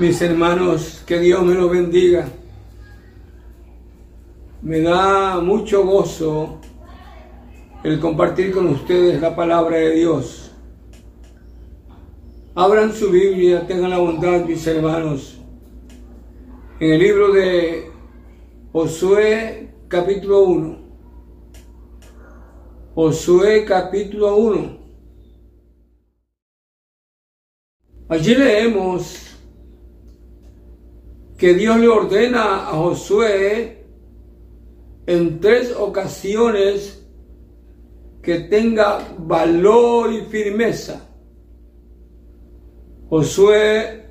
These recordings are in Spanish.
Mis hermanos, que Dios me los bendiga. Me da mucho gozo el compartir con ustedes la palabra de Dios. Abran su Biblia, tengan la bondad, mis hermanos. En el libro de Josué capítulo 1. Josué capítulo 1. Allí leemos que Dios le ordena a Josué en tres ocasiones que tenga valor y firmeza. Josué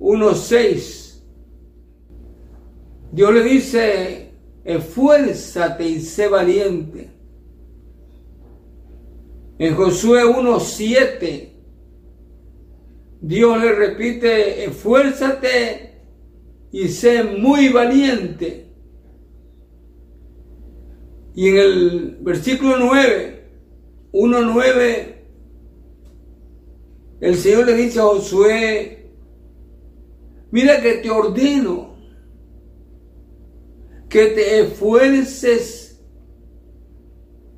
1.6. Dios le dice, esfuérzate y sé valiente. En Josué 1.7, Dios le repite, esfuérzate y sé muy valiente. Y en el versículo 9, 1.9, el Señor le dice a Josué, mira que te ordeno que te esfuerces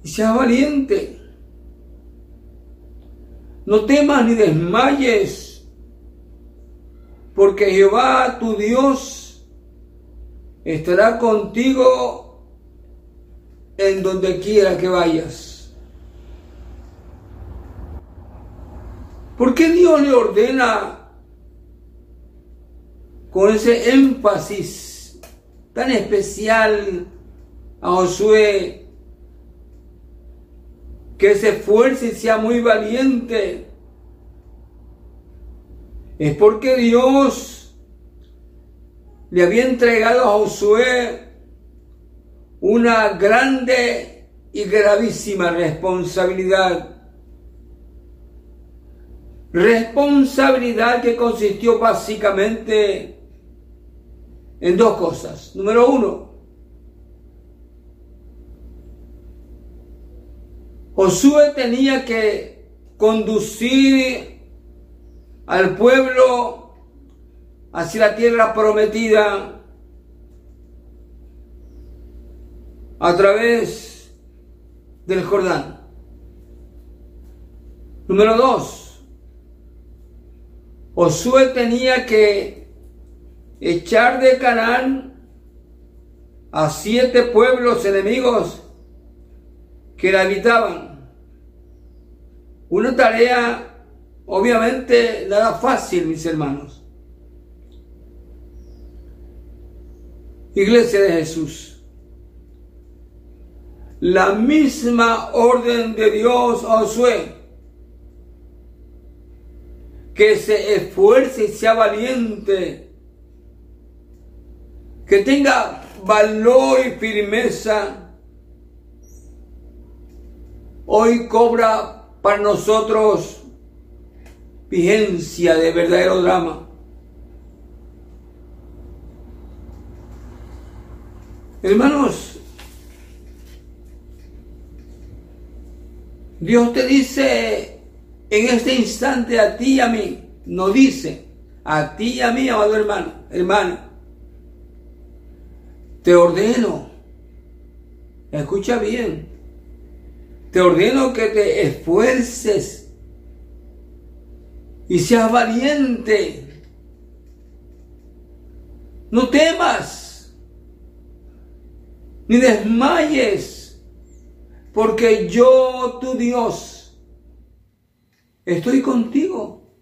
y seas valiente. No temas ni desmayes porque Jehová tu Dios estará contigo en donde quiera que vayas. ¿Por qué Dios le ordena con ese énfasis tan especial a Josué que se esfuerce y sea muy valiente? Es porque Dios le había entregado a Josué una grande y gravísima responsabilidad. Responsabilidad que consistió básicamente en dos cosas. Número uno, Josué tenía que conducir al pueblo hacia la tierra prometida a través del Jordán. Número dos, Josué tenía que echar de Canaán a siete pueblos enemigos que la habitaban. Una tarea Obviamente nada fácil, mis hermanos. Iglesia de Jesús. La misma orden de Dios a Josué. Que se esfuerce y sea valiente. Que tenga valor y firmeza. Hoy cobra para nosotros vigencia de verdadero drama. Hermanos, Dios te dice en este instante a ti y a mí, no dice a ti y a mí, amado hermano, hermano, te ordeno, escucha bien, te ordeno que te esfuerces y seas valiente. No temas, ni desmayes, porque yo, tu Dios, estoy contigo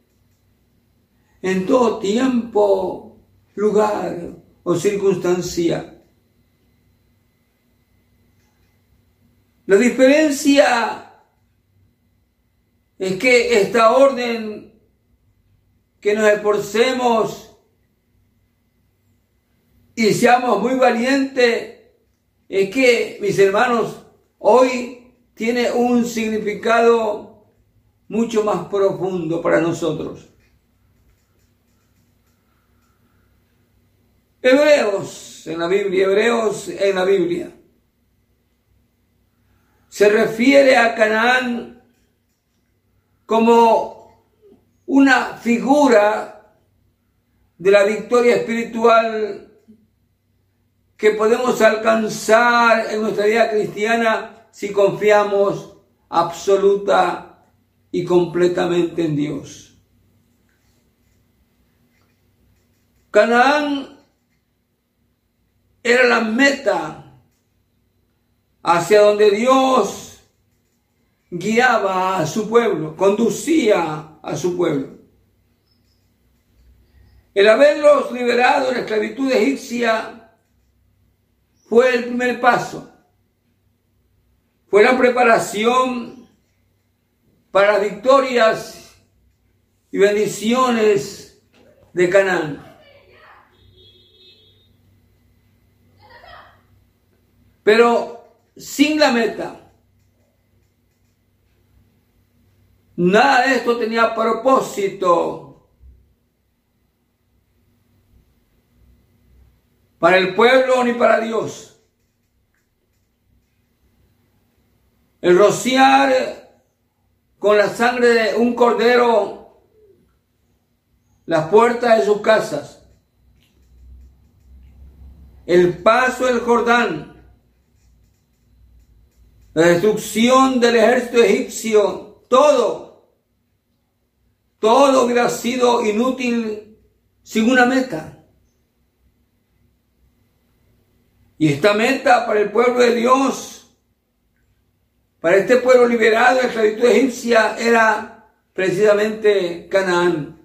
en todo tiempo, lugar o circunstancia. La diferencia es que esta orden que nos esforcemos y seamos muy valientes, es que, mis hermanos, hoy tiene un significado mucho más profundo para nosotros. Hebreos en la Biblia, Hebreos en la Biblia, se refiere a Canaán como una figura de la victoria espiritual que podemos alcanzar en nuestra vida cristiana si confiamos absoluta y completamente en Dios. Canaán era la meta hacia donde Dios guiaba a su pueblo, conducía a su pueblo. El haberlos liberado de la esclavitud egipcia fue el primer paso. Fue la preparación para victorias y bendiciones de Canaán. Pero sin la meta, nada de esto tenía propósito para el pueblo ni para Dios. El rociar con la sangre de un cordero las puertas de sus casas, el paso del Jordán, la destrucción del ejército egipcio, todo, todo hubiera sido inútil sin una meta. Y esta meta para el pueblo de Dios, para este pueblo liberado de la esclavitud egipcia, era precisamente Canaán.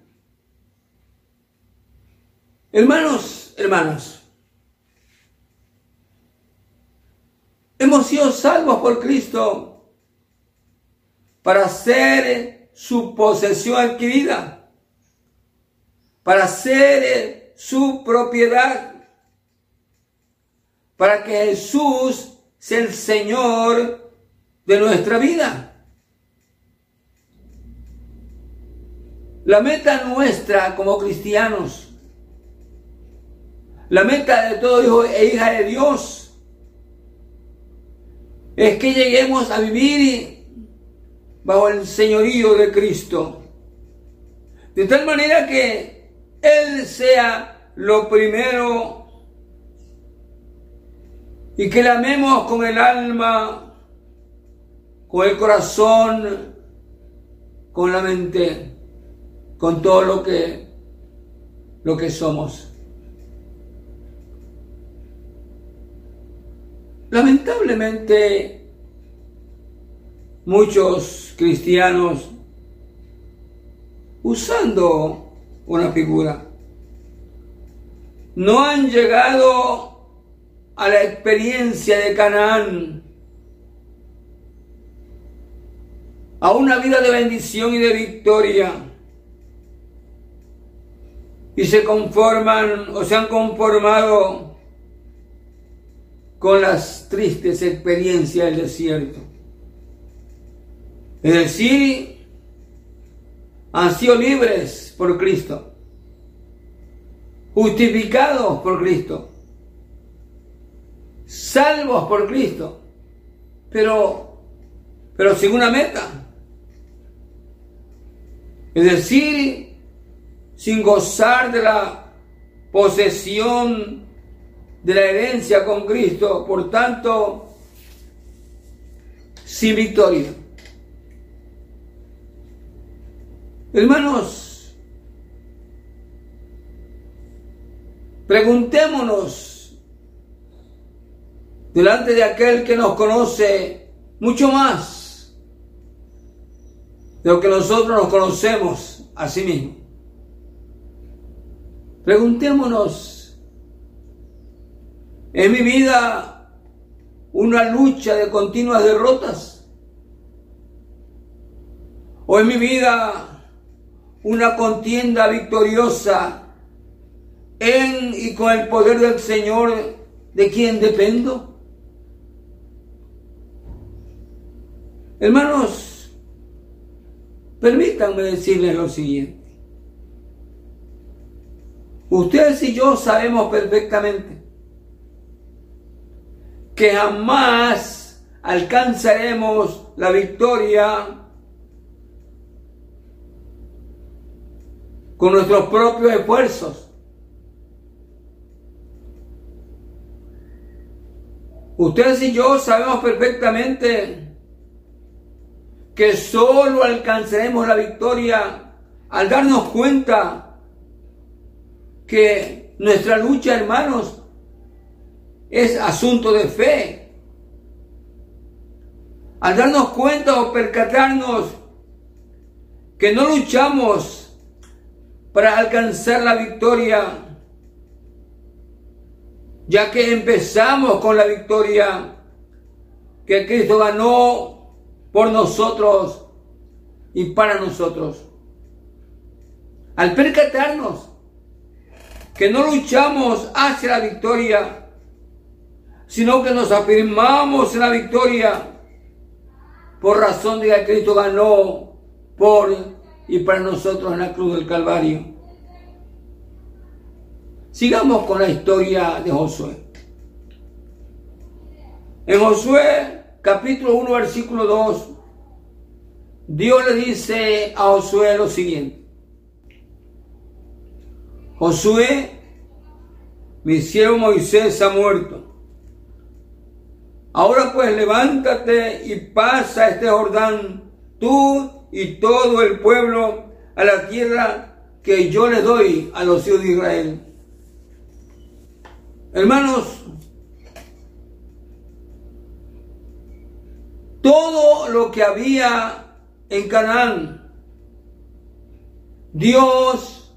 Hermanos, hermanos, Hemos sido salvos por Cristo para ser su posesión adquirida, para ser su propiedad, para que Jesús sea el Señor de nuestra vida. La meta nuestra como cristianos, la meta de todo hijo e hija de Dios, es que lleguemos a vivir bajo el señorío de Cristo. De tal manera que Él sea lo primero y que le amemos con el alma, con el corazón, con la mente, con todo lo que, lo que somos. Lamentablemente, muchos cristianos, usando una figura, no han llegado a la experiencia de Canaán, a una vida de bendición y de victoria, y se conforman o se han conformado con las tristes experiencias del desierto. Es decir, han sido libres por Cristo, justificados por Cristo, salvos por Cristo, pero, pero sin una meta. Es decir, sin gozar de la posesión de la herencia con Cristo, por tanto, sin victoria. Hermanos, preguntémonos delante de aquel que nos conoce mucho más de lo que nosotros nos conocemos a sí mismo. Preguntémonos ¿Es mi vida una lucha de continuas derrotas? ¿O es mi vida una contienda victoriosa en y con el poder del Señor de quien dependo? Hermanos, permítanme decirles lo siguiente. Ustedes y yo sabemos perfectamente que jamás alcanzaremos la victoria con nuestros propios esfuerzos. Ustedes y yo sabemos perfectamente que solo alcanzaremos la victoria al darnos cuenta que nuestra lucha, hermanos, es asunto de fe. Al darnos cuenta o percatarnos que no luchamos para alcanzar la victoria, ya que empezamos con la victoria que Cristo ganó por nosotros y para nosotros. Al percatarnos que no luchamos hacia la victoria, sino que nos afirmamos en la victoria por razón de que Cristo ganó por y para nosotros en la cruz del Calvario. Sigamos con la historia de Josué. En Josué capítulo 1 versículo 2, Dios le dice a Josué lo siguiente. Josué, mi siervo Moisés ha muerto. Ahora pues levántate y pasa este Jordán, tú y todo el pueblo, a la tierra que yo le doy a los hijos de Israel. Hermanos, todo lo que había en Canaán, Dios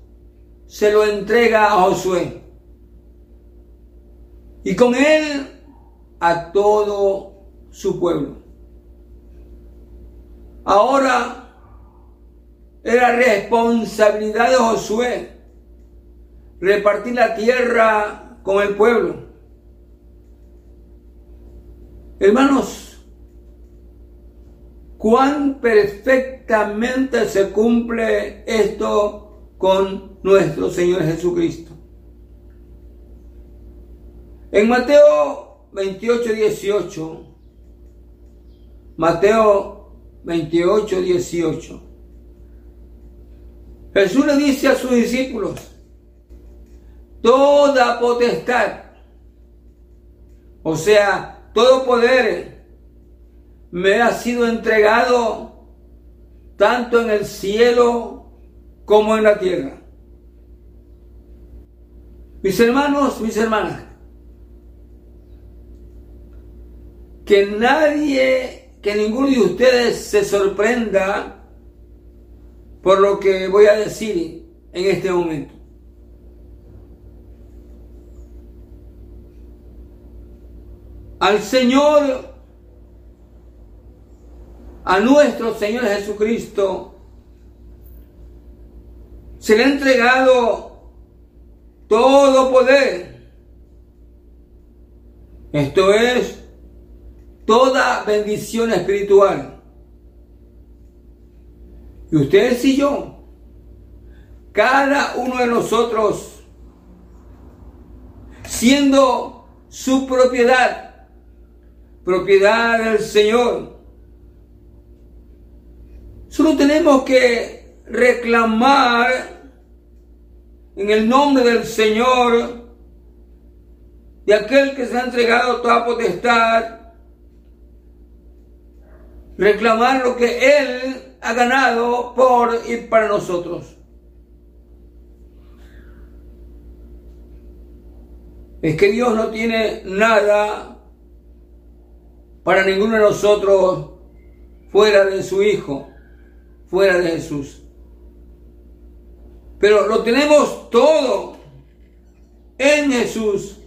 se lo entrega a Josué. Y con él a todo su pueblo. Ahora era responsabilidad de Josué repartir la tierra con el pueblo. Hermanos, cuán perfectamente se cumple esto con nuestro Señor Jesucristo. En Mateo 28, 18, Mateo 28, 18, Jesús le dice a sus discípulos, toda potestad, o sea, todo poder me ha sido entregado tanto en el cielo como en la tierra. Mis hermanos, mis hermanas, que nadie, que ninguno de ustedes se sorprenda por lo que voy a decir en este momento. al Señor, a nuestro Señor Jesucristo, se le ha entregado todo poder. Esto es toda bendición espiritual. Y ustedes y yo, cada uno de nosotros, siendo su propiedad, propiedad del Señor. Solo tenemos que reclamar en el nombre del Señor, de aquel que se ha entregado toda potestad, reclamar lo que Él ha ganado por y para nosotros. Es que Dios no tiene nada para ninguno de nosotros fuera de su Hijo, fuera de Jesús. Pero lo tenemos todo en Jesús.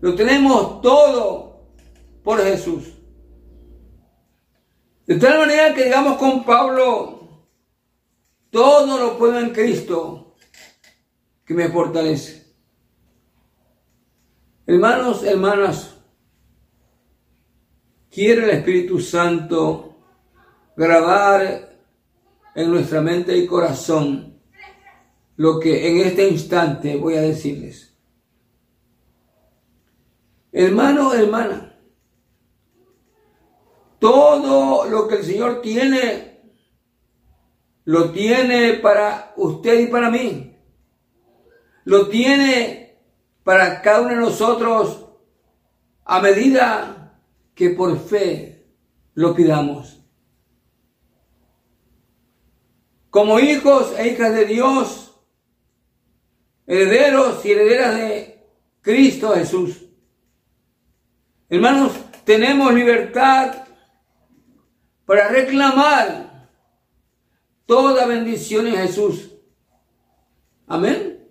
Lo tenemos todo por Jesús. De tal manera que digamos con Pablo, todo lo puedo en Cristo que me fortalece. Hermanos, hermanas, quiere el Espíritu Santo grabar en nuestra mente y corazón lo que en este instante voy a decirles. Hermano, hermana, todo lo que el Señor tiene, lo tiene para usted y para mí. Lo tiene para cada uno de nosotros a medida que por fe lo pidamos. Como hijos e hijas de Dios, herederos y herederas de Cristo Jesús. Hermanos, tenemos libertad para reclamar toda bendición en Jesús. Amén.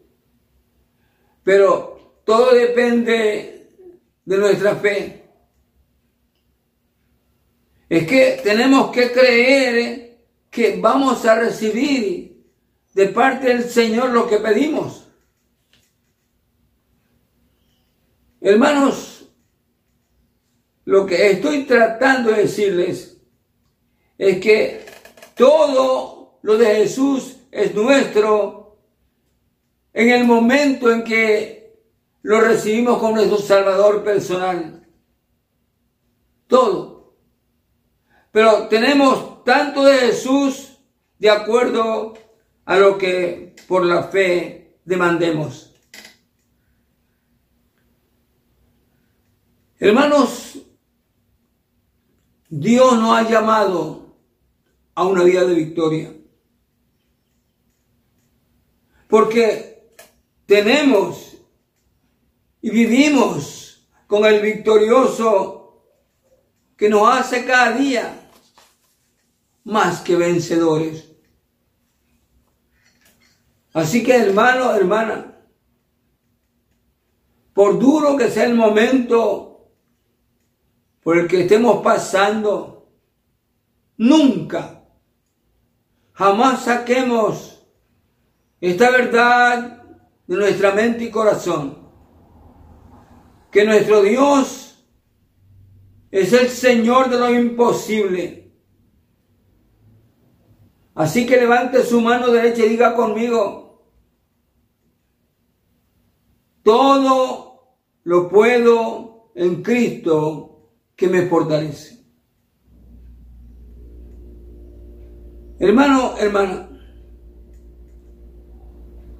Pero todo depende de nuestra fe. Es que tenemos que creer que vamos a recibir de parte del Señor lo que pedimos. Hermanos, lo que estoy tratando de decirles es que todo lo de Jesús es nuestro en el momento en que lo recibimos como nuestro Salvador personal. Todo. Pero tenemos tanto de Jesús de acuerdo a lo que por la fe demandemos. Hermanos, Dios nos ha llamado a una vida de victoria. Porque tenemos y vivimos con el victorioso que nos hace cada día más que vencedores. Así que hermano, hermana, por duro que sea el momento por el que estemos pasando, nunca, jamás saquemos esta verdad de nuestra mente y corazón. Que nuestro Dios es el Señor de lo imposible. Así que levante su mano derecha y diga conmigo, todo lo puedo en Cristo que me fortalece. Hermano, hermana,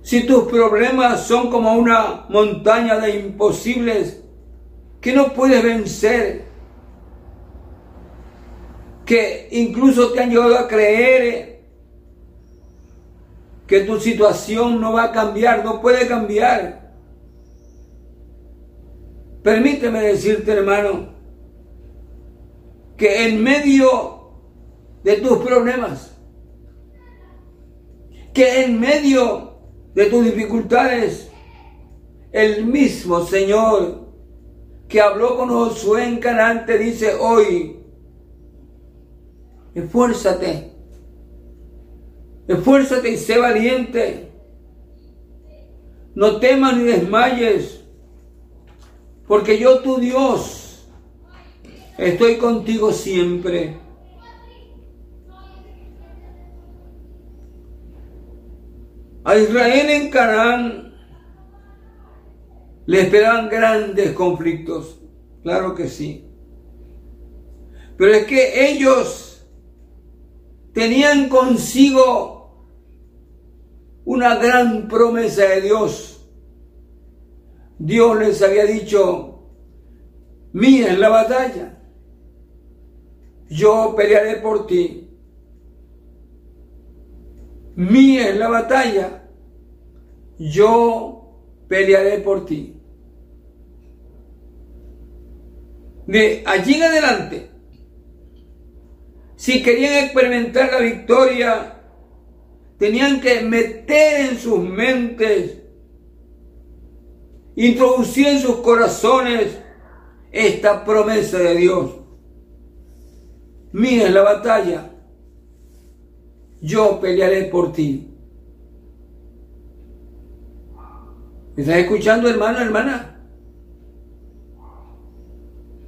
si tus problemas son como una montaña de imposibles que no puedes vencer, que incluso te han llevado a creer que tu situación no va a cambiar, no puede cambiar. Permíteme decirte, hermano, que en medio de tus problemas, que en medio de tus dificultades, el mismo Señor que habló con Josué en Canaán dice hoy, esfuérzate, esfuérzate y sé valiente, no temas ni desmayes, porque yo tu Dios estoy contigo siempre. A Israel en Canaán le esperaban grandes conflictos, claro que sí. Pero es que ellos tenían consigo una gran promesa de Dios. Dios les había dicho, mía es la batalla, yo pelearé por ti. Mía es la batalla, yo pelearé por ti. De allí en adelante, si querían experimentar la victoria, tenían que meter en sus mentes, introducir en sus corazones esta promesa de Dios. Mira la batalla, yo pelearé por ti. estás escuchando, hermano, hermana?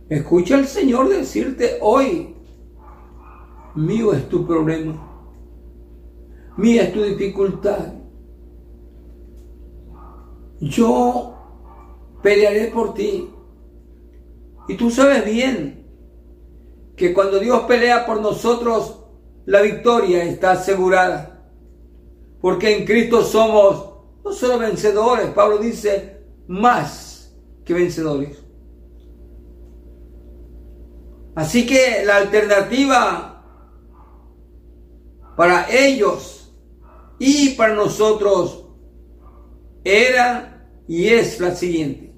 Escucha al Señor decirte hoy, mío es tu problema, mía es tu dificultad. Yo pelearé por ti. Y tú sabes bien que cuando Dios pelea por nosotros, la victoria está asegurada. Porque en Cristo somos no solo vencedores, Pablo dice más que vencedores. Así que la alternativa para ellos y para nosotros era y es la siguiente.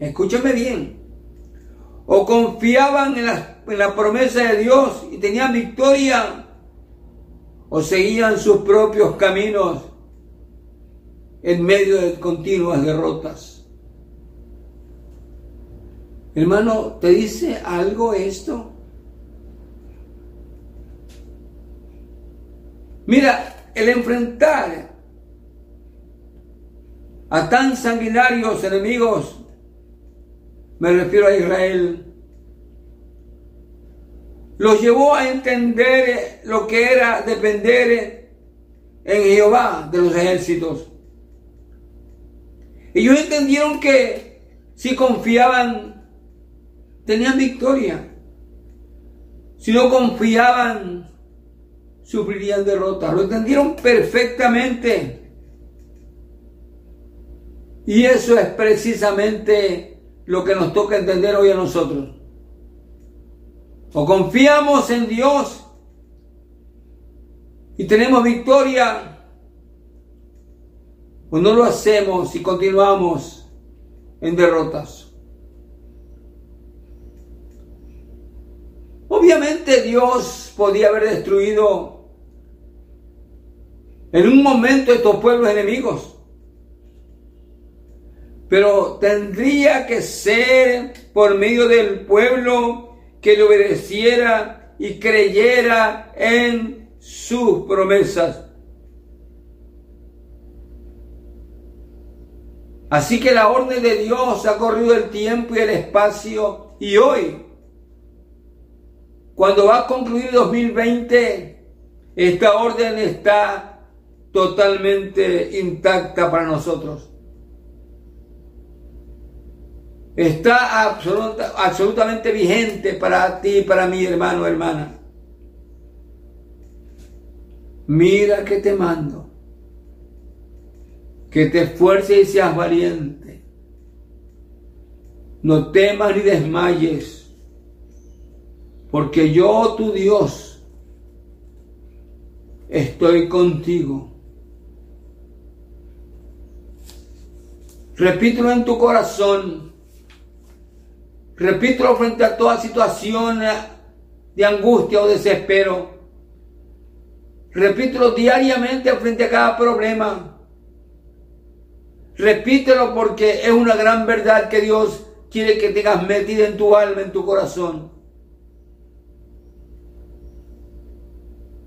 Escúchame bien. O confiaban en la, en la promesa de Dios y tenían victoria, o seguían sus propios caminos en medio de continuas derrotas. Hermano, ¿te dice algo esto? Mira, el enfrentar a tan sanguinarios enemigos, me refiero a Israel, los llevó a entender lo que era depender en Jehová de los ejércitos. Ellos entendieron que si confiaban, tenían victoria. Si no confiaban, sufrirían derrota. Lo entendieron perfectamente. Y eso es precisamente lo que nos toca entender hoy a nosotros. O confiamos en Dios y tenemos victoria, o no lo hacemos y continuamos en derrotas. Obviamente Dios podía haber destruido en un momento estos pueblos enemigos pero tendría que ser por medio del pueblo que le obedeciera y creyera en sus promesas. Así que la orden de Dios ha corrido el tiempo y el espacio y hoy, cuando va a concluir 2020, esta orden está totalmente intacta para nosotros está absolutamente vigente para ti y para mi hermano, hermana. Mira que te mando, que te esfuerces y seas valiente. No temas ni desmayes, porque yo, tu Dios, estoy contigo. Repítelo en tu corazón Repito frente a toda situación de angustia o desespero. Repítelo diariamente frente a cada problema. Repítelo porque es una gran verdad que Dios quiere que tengas metida en tu alma, en tu corazón.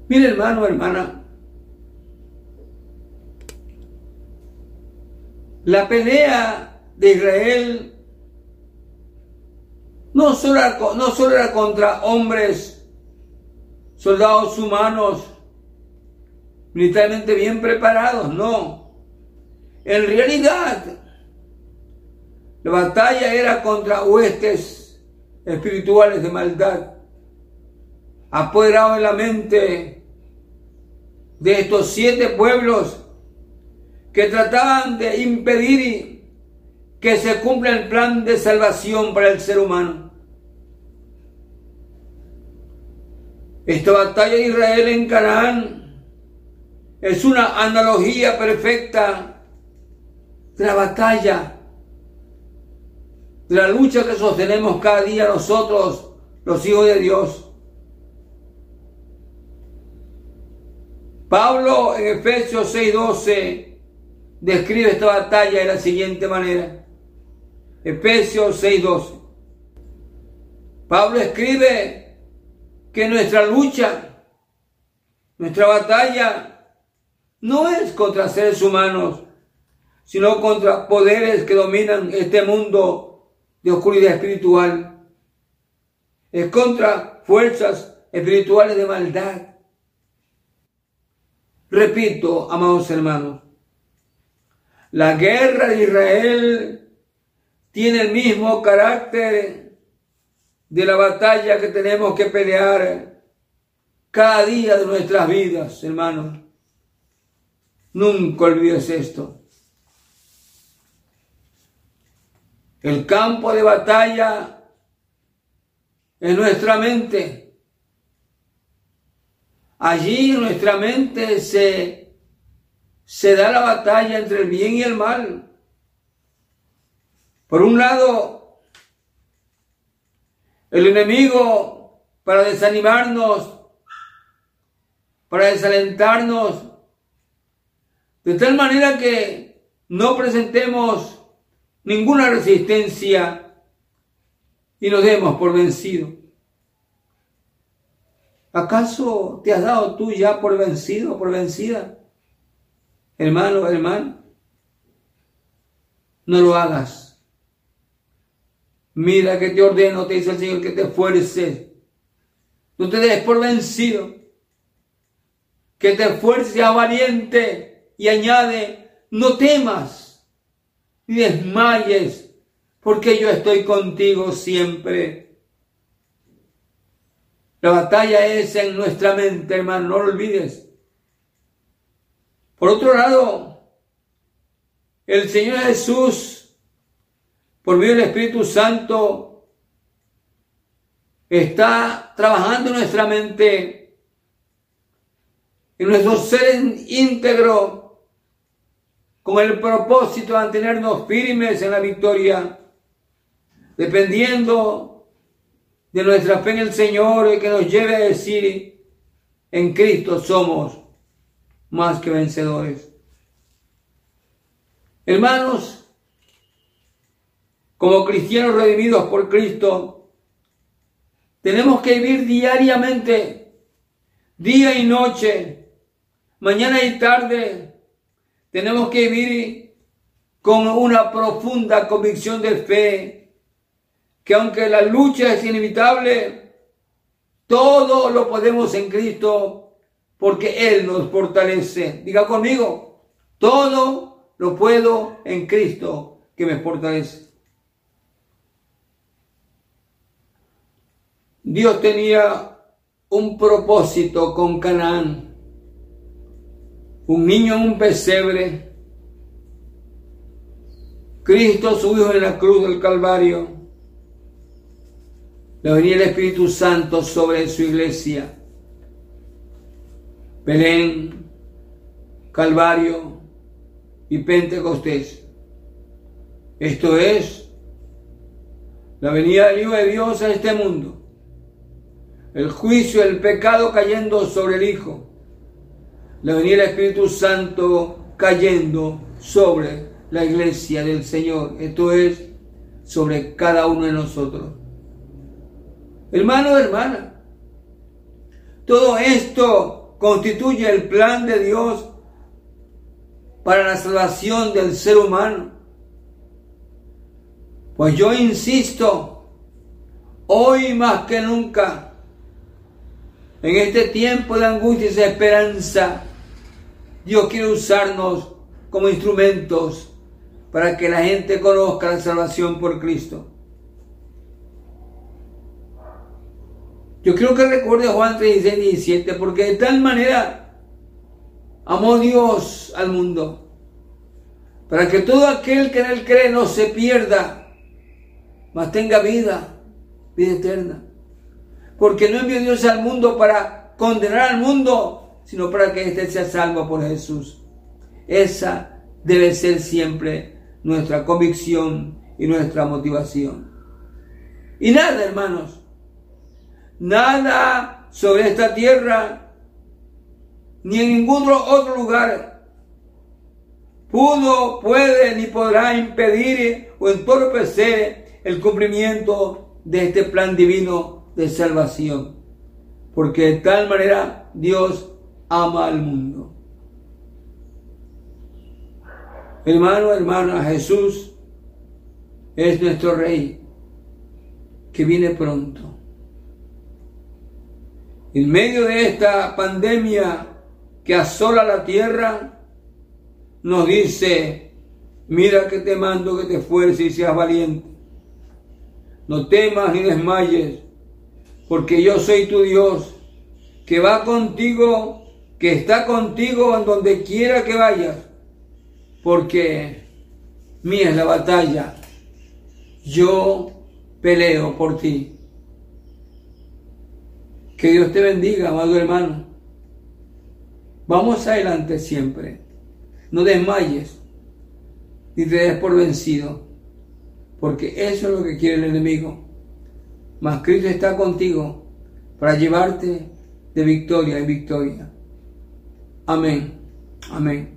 Mire hermano, hermana. La pelea de Israel no solo, era, no solo era contra hombres, soldados humanos, militarmente bien preparados, no. En realidad, la batalla era contra huestes espirituales de maldad, apoderado en la mente de estos siete pueblos que trataban de impedir que se cumpla el plan de salvación para el ser humano. Esta batalla de Israel en Canaán es una analogía perfecta de la batalla, de la lucha que sostenemos cada día nosotros, los hijos de Dios. Pablo en Efesios 6:12 describe esta batalla de la siguiente manera. Efesios 6:12. Pablo escribe que nuestra lucha, nuestra batalla, no es contra seres humanos, sino contra poderes que dominan este mundo de oscuridad espiritual. Es contra fuerzas espirituales de maldad. Repito, amados hermanos, la guerra de Israel tiene el mismo carácter de la batalla que tenemos que pelear cada día de nuestras vidas, hermanos. Nunca olvides esto. El campo de batalla en nuestra mente. Allí en nuestra mente se, se da la batalla entre el bien y el mal. Por un lado, el enemigo para desanimarnos, para desalentarnos, de tal manera que no presentemos ninguna resistencia y nos demos por vencido. ¿Acaso te has dado tú ya por vencido, por vencida? Hermano, hermano, no lo hagas. Mira que te ordeno, te dice el Señor, que te esfuerces. No te des por vencido. Que te esfuerces a valiente y añade, no temas ni desmayes, porque yo estoy contigo siempre. La batalla es en nuestra mente, hermano, no lo olvides. Por otro lado, el Señor Jesús, por medio del Espíritu Santo, está trabajando en nuestra mente, en nuestro ser íntegro, con el propósito de mantenernos firmes en la victoria, dependiendo de nuestra fe en el Señor y que nos lleve a decir, en Cristo somos más que vencedores. Hermanos, como cristianos redimidos por Cristo, tenemos que vivir diariamente, día y noche, mañana y tarde, tenemos que vivir con una profunda convicción de fe, que aunque la lucha es inevitable, todo lo podemos en Cristo porque Él nos fortalece. Diga conmigo, todo lo puedo en Cristo que me fortalece. Dios tenía un propósito con Canaán un niño en un pesebre, Cristo su Hijo en la cruz del Calvario, le venía el Espíritu Santo sobre su iglesia. Belén, Calvario y Pentecostés. Esto es la venida del Hijo de Dios a este mundo. El juicio, el pecado cayendo sobre el Hijo la venida del Espíritu Santo cayendo sobre la iglesia del Señor, esto es, sobre cada uno de nosotros. Hermano, hermana, todo esto constituye el plan de Dios para la salvación del ser humano. Pues yo insisto, hoy más que nunca, en este tiempo de angustia y esperanza, Dios quiere usarnos como instrumentos para que la gente conozca la salvación por Cristo. Yo creo que recuerde Juan 36, 17, porque de tal manera amó Dios al mundo, para que todo aquel que en él cree no se pierda, mas tenga vida, vida eterna. Porque no envió Dios al mundo para condenar al mundo, sino para que éste sea salvo por Jesús. Esa debe ser siempre nuestra convicción y nuestra motivación. Y nada, hermanos, nada sobre esta tierra, ni en ningún otro lugar, pudo, puede, ni podrá impedir o entorpecer el cumplimiento de este plan divino de salvación. Porque de tal manera Dios ama al mundo. Hermano, hermana, Jesús es nuestro Rey que viene pronto. En medio de esta pandemia que asola la tierra, nos dice, mira que te mando que te esfuerces y seas valiente. No temas ni desmayes, porque yo soy tu Dios, que va contigo que está contigo en donde quiera que vayas, porque mía es la batalla, yo peleo por ti. Que Dios te bendiga, amado hermano. Vamos adelante siempre. No desmayes ni te des por vencido, porque eso es lo que quiere el enemigo. Mas Cristo está contigo para llevarte de victoria en victoria. Amén. Amén.